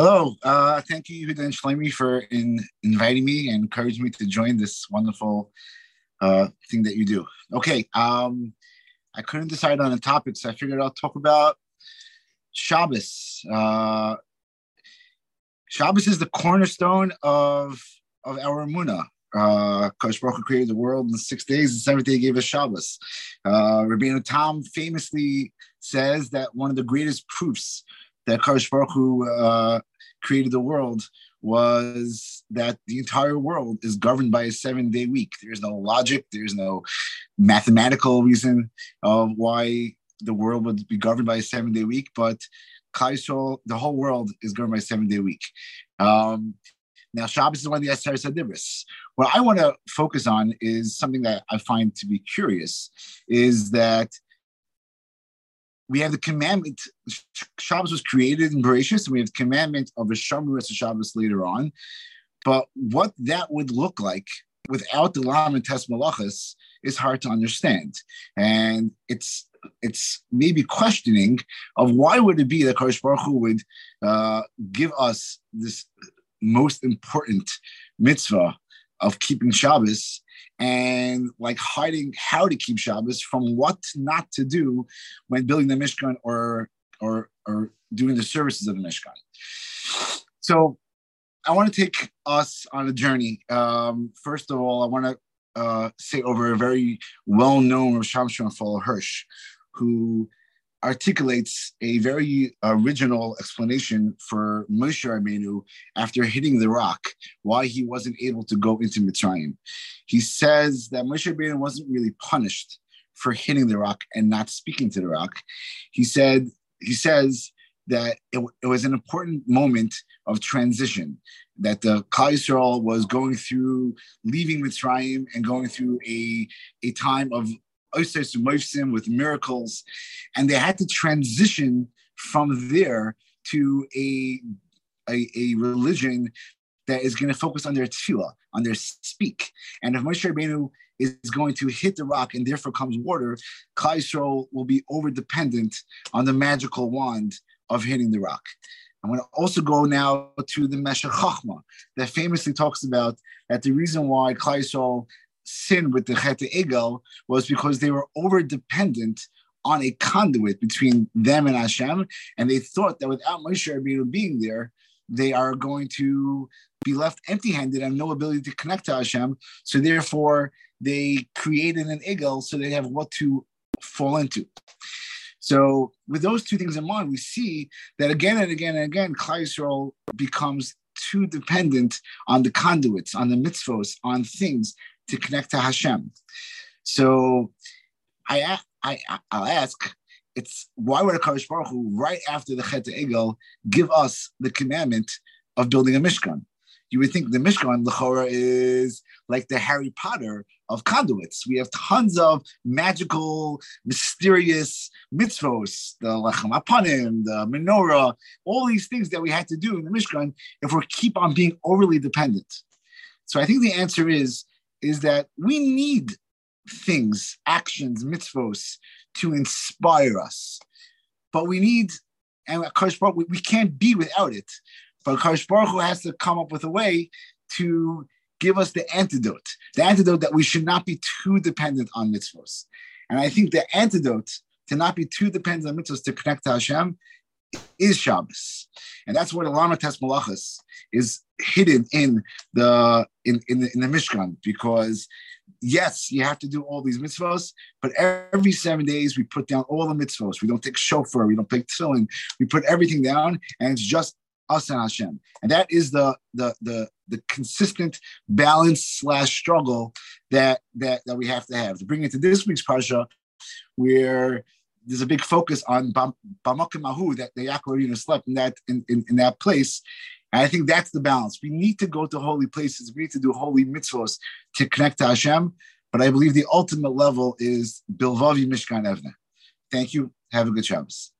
Hello, uh, thank you, and Shlomi, for in, inviting me and encouraging me to join this wonderful uh, thing that you do. Okay, um, I couldn't decide on a topic, so I figured I'll talk about Shabbos. Uh, Shabbos is the cornerstone of of our Munah. Uh, Kosh Baruch created the world in six days, and seventh day he gave us Shabbos. Uh, Rabbeinu Tam famously says that one of the greatest proofs that Kosh Baruch Hu, uh, created the world was that the entire world is governed by a seven day week. There's no logic, there's no mathematical reason of why the world would be governed by a seven day week, but Kaisol, the whole world is governed by a seven day week. Um, now, Shabbos is one of the Aseres Hadibros. What I want to focus on is something that I find to be curious is that we have the commandment. Shabbos was created in Bereshit, and we have the commandment of a Shamru Shabbos later on. But what that would look like without the Lamed Tes Malachas is hard to understand, and it's it's maybe questioning of why would it be that Kodesh Baruch Hu would uh, give us this most important mitzvah of keeping Shabbos and like hiding how to keep Shabbos from what not to do when building the Mishkan or or or doing the services of the Mishkan. So I want to take us on a journey. Um, first of all, I want to uh, say over a very well-known Rosh Hashanah Hirsch, who articulates a very original explanation for Moshe Rabbeinu after hitting the rock, why he wasn't able to go into Mitzrayim. He says that Moshe Rabbeinu wasn't really punished for hitting the rock and not speaking to the rock. He said, he says that it, it was an important moment of transition, that the Yisrael was going through leaving Mitzrayim and going through a, a time of with miracles, and they had to transition from there to a, a, a religion that is going to focus on their tefillah, on their speak. And if Moshe Rabbeinu is going to hit the rock and therefore comes water, Klal will be over dependent on the magical wand of hitting the rock. I'm going to also go now to the Meshech Chachma that famously talks about that the reason why Klal sin with the Chet Egel was because they were over dependent on a conduit between them and Hashem, and they thought that without Moshe Rabbeinu being there, they are going to be left empty-handed and no ability to connect to Hashem. So therefore, they created an egel so they have what to fall into. So with those two things in mind, we see that again and again and again, Klal Yisrael becomes too dependent on the conduits, on the mitzvos, on things to connect to Hashem. So I, I, I'll ask, it's why would a Kadosh Baruch Hu, right after the Chet Egel, give us the commandment of building a Mishkan? You would think the Mishkan, Lechora, is like the Harry Potter of conduits. We have tons of magical, mysterious mitzvos, the Lechem HaPanim, the menorah, all these things that we had to do in the Mishkan if we keep on being overly dependent. So I think the answer is is that we need things, actions, mitzvos to inspire us. But we need, and Kadosh Baruch, we, we can't be without it. But Kadosh Baruch has to come up with a way to give us the antidote, the antidote that we should not be too dependent on mitzvos. And I think the antidote to not be too dependent on mitzvos to connect to Hashem is Shabbos, and that's where the Lamed Tes Malachas is hidden in the in in the, in the Mishkan because yes, you have to do all these mitzvahs, but every seven days we put down all the mitzvahs. We don't take shofar, we don't take tefillin, we put everything down, and it's just us and Hashem, and that is the the the the consistent balance slash struggle that that that we have to have. To bring it to this week's parsha, where there's a big focus on Bamakom Hahu that the Yaakov slept in that in, in, in, that place. And I think that's the balance. We need to go to holy places. We need to do holy mitzvahs to connect to Hashem. But I believe the ultimate level is Bilvavi Mishkan Evne. Thank you. Have a good Shabbos.